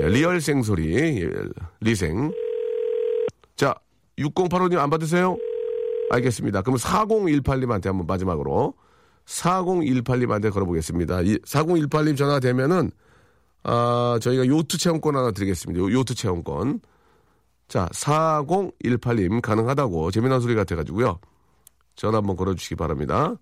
Speaker 1: 예, real 생소리. 예, 리생. 자, 6085님 안 받으세요? 알겠습니다. 그럼 4018님한테 한번 마지막으로 4018님한테 걸어보겠습니다. 이 4018님 전화 되면은 아, 저희가 요트 체험권 하나 드리겠습니다. 요- 요트 체험권. 자, 4018님 가능하다고 재미난 소리 같아가지고요. 전화 한번 걸어주시기 바랍니다.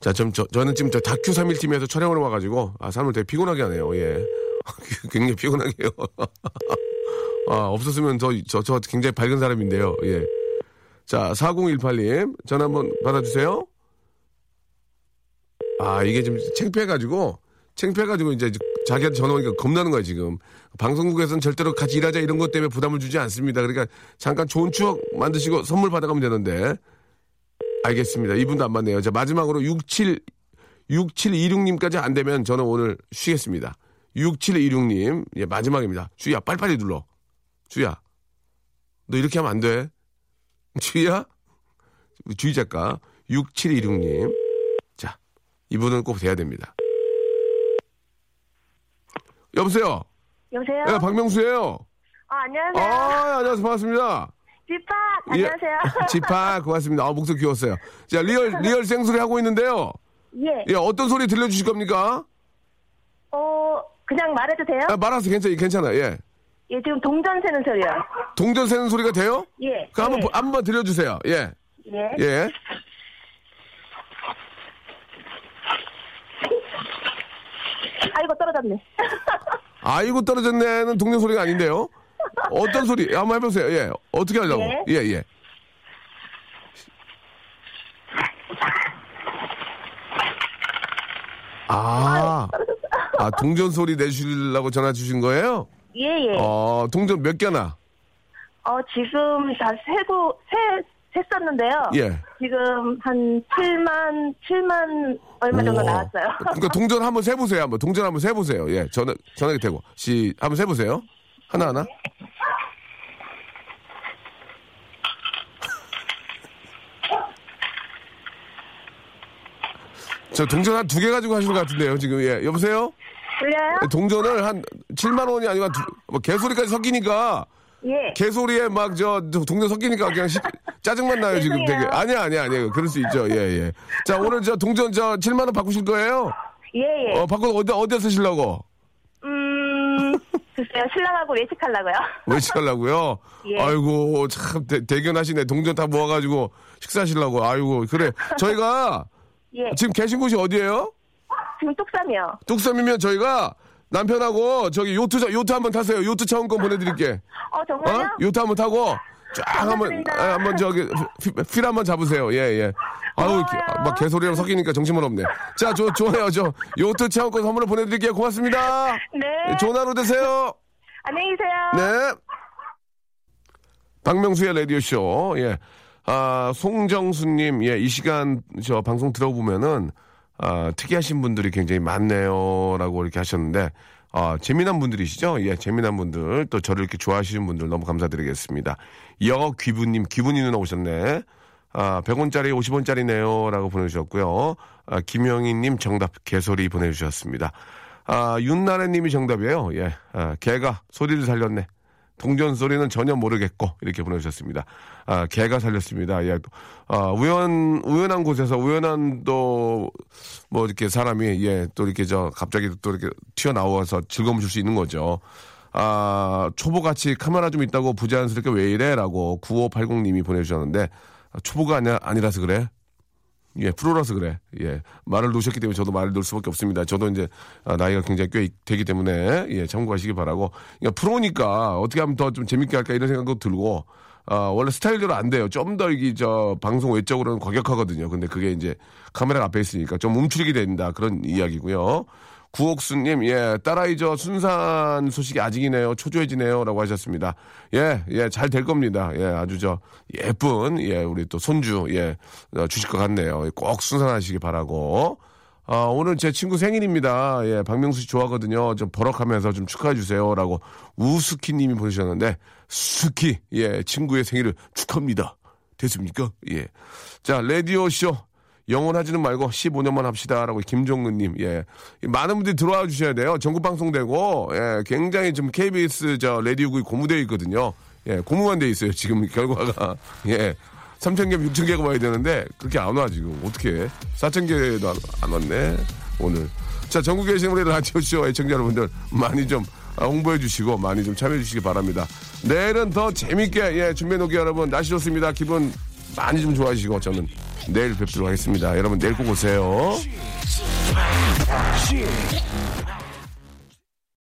Speaker 1: 자, 좀, 저, 저는 지금 저 다큐 3일팀에서 촬영을 와가지고, 아, 사람을 되게 피곤하게 하네요, 예. [laughs] 굉장히 피곤하게 해요. [laughs] 아, 없었으면 저, 저, 저 굉장히 밝은 사람인데요, 예. 자, 4018님, 전화 한번 받아주세요. 아, 이게 좀 창피해가지고, 창피해가지고 이제 자기한테 전화 오니까 겁나는 거야, 지금. 방송국에서는 절대로 같이 일하자 이런 것 때문에 부담을 주지 않습니다. 그러니까 잠깐 좋은 추억 만드시고 선물 받아가면 되는데. 알겠습니다. 이분도 안 맞네요. 자, 마지막으로 67, 6726님까지 안 되면 저는 오늘 쉬겠습니다. 6726님, 예, 마지막입니다. 주희야, 빨리빨리 눌러. 주희야, 너 이렇게 하면 안 돼. [laughs] 주희야? 주희 작가, 6726님. 자, 이분은 꼭 돼야 됩니다. 여보세요?
Speaker 8: 여보세요?
Speaker 1: 예, 박명수예요
Speaker 8: 아, 안녕하세요.
Speaker 1: 아, 안녕하세요. 반갑습니다.
Speaker 8: 비파 안녕하세요.
Speaker 1: 예, [laughs] 지파 고맙습니다. 아, 목소리 귀여웠어요. 자, real [laughs] real 생소리 하고 있는데요.
Speaker 8: 예.
Speaker 1: 예, 어떤 소리 들려주실 겁니까?
Speaker 8: 어, 그냥 말해도 돼요?
Speaker 1: 아, 말하세요. 괜찮아요. 괜찮아요. 예.
Speaker 8: 예, 지금 동전 세는 소리요.
Speaker 1: 동전 세는 소리가 돼요?
Speaker 8: 예.
Speaker 1: 그 한번
Speaker 8: 예.
Speaker 1: 보- 한번 들려주세요. 예.
Speaker 8: 예.
Speaker 1: 예.
Speaker 8: 아이고, 떨어졌네. [laughs]
Speaker 1: 아이고 떨어졌네는 동전 소리가 아닌데요. 어떤 소리? 예, 한번 해보세요. 예. 어떻게 하려고? 예, 예. 아, 아 동전 소리 내주려고 전화 주신 거예요?
Speaker 8: 예, 예.
Speaker 1: 어, 동전 몇 개나?
Speaker 8: 어, 지금 다 세고, 세, 셌었는데요.
Speaker 1: 예.
Speaker 8: 지금 한 7만, 7만 얼마 정도
Speaker 1: 우와.
Speaker 8: 나왔어요.
Speaker 1: 그러니까 [laughs] 동전 한번 세보세요. 한번 동전 한번 세보세요. 예, 전화 전화기 대고 시 한번 세보세요. 하나 하나. 저 동전 한 두 개 가지고 하시는 것 같은데요, 지금. 예, 여보세요?
Speaker 8: 들려요?
Speaker 1: 동전을 한 7만 원이 아니고 한 두, 뭐 개소리까지 섞이니까
Speaker 8: 예.
Speaker 1: 개소리에 막 저 동전 섞이니까 그냥 시- 짜증만 나요 지금 되게. 아니야 아니야 아니야 그럴 수 있죠 예 예. 자 오늘 저 동전 저 7만 원 바꾸실 거예요?
Speaker 8: 예, 예.
Speaker 1: 어 바꿔 어디 어디에 쓰시려고?
Speaker 8: 음, 글쎄요. 신랑하고 외식하려고요. [laughs]
Speaker 1: 외식하려고요?
Speaker 8: 예.
Speaker 1: 아이고 참 대, 대견하시네 동전 다 모아가지고 식사하시려고 아이고 그래 저희가 [laughs]
Speaker 8: 예.
Speaker 1: 지금 계신 곳이 어디예요?
Speaker 8: 지금 뚝섬이요.
Speaker 1: 뚝섬이면 저희가 남편하고 저기 요트 자- 요트 한번 타세요. 요트 차원권 [laughs] 보내드릴게.
Speaker 8: 어, 정말요?
Speaker 1: 어? 요트 한번 타고 쫙 한번 예, 한번 저기 피- 필 한번 잡으세요. 예 예. 아우 막 개소리랑 섞이니까 정신만 없네. 자, 저 좋아요. 저 요트 차원권 선물을 보내드릴게요. 고맙습니다.
Speaker 8: 네.
Speaker 1: 예, 좋은 하루 되세요.
Speaker 8: 안녕히 계세요.
Speaker 1: 네. 박명수의 라디오 쇼, 예. 아, 송정수님, 예, 이 시간 저 방송 들어보면은, 아, 특이하신 분들이 굉장히 많네요. 라고 이렇게 하셨는데, 아, 재미난 분들이시죠? 예, 재미난 분들, 또 저를 이렇게 좋아하시는 분들 너무 감사드리겠습니다. 여귀부님, 귀분이 누나 오셨네. 아, 100원짜리 50원짜리네요. 라고 보내주셨고요. 아, 김영희님 정답 개소리 보내주셨습니다. 아, 윤나래님이 정답이에요. 예, 아, 개가 소리를 살렸네. 동전 소리는 전혀 모르겠고 이렇게 보내주셨습니다. 아, 개가 살렸습니다. 예, 아, 우연 우연한 곳에서 우연한 또 뭐 이렇게 사람이 예 또 이렇게 저 갑자기 또 이렇게 튀어나와서 즐거움을 줄수 있는 거죠. 아, 초보같이 카메라 좀 있다고 부자연스럽게 왜 이래라고 9580님이 보내주셨는데 아, 초보가 아니, 아니라서 그래. 예, 프로라서 그래. 예. 말을 놓으셨기 때문에 저도 말을 놓을 수밖에 없습니다. 저도 이제 아, 나이가 굉장히 꽤 되기 때문에 예, 참고하시기 바라고. 그러니까 프로니까 어떻게 하면 더 좀 재밌게 할까 이런 생각도 들고 아, 원래 스타일대로 안 돼요. 좀 더 이게 저 방송 외적으로는 과격하거든요. 근데 그게 이제 카메라 앞에 있으니까 좀 움츠리게 된다. 그런 이야기고요. 구옥수님, 예, 딸아이 저 순산 소식이 아직이네요. 초조해지네요. 라고 하셨습니다. 예, 예, 잘 될 겁니다. 예, 아주 저 예쁜, 예, 우리 또 손주, 예, 어, 주실 것 같네요. 꼭 순산하시기 바라고. 아, 오늘 제 친구 생일입니다. 예, 박명수 씨 좋아하거든요. 좀 버럭하면서 좀 축하해주세요. 라고 우스키 님이 보내주셨는데, 스키, 예, 친구의 생일을 축하합니다. 됐습니까? 예. 자, 라디오쇼. 영원하지는 말고 15년만 합시다라고 김종근님 예. 많은 분들이 들어와 주셔야 돼요. 전국 방송되고 예 굉장히 좀 KBS 저 라디오국이 고무되어 있거든요. 예 고무만 돼 있어요. 지금 결과가. [laughs] 예. 3천 개 6천 개가 와야 되는데 그렇게 안 와 지금. 어떻게 4천 개도 안, 안 왔네 오늘. 자 전국에 계신 우리 라디오쇼 애청자 여러분들 많이 좀 아, 홍보해 주시고 많이 좀 참여해 주시기 바랍니다. 내일은 더 재밌게 예 준비해 놓기 여러분. 날씨 좋습니다. 기분 많이 좀 좋아지시고 저는 내일 뵙도록 하겠습니다. 여러분 내일 꼭 오세요.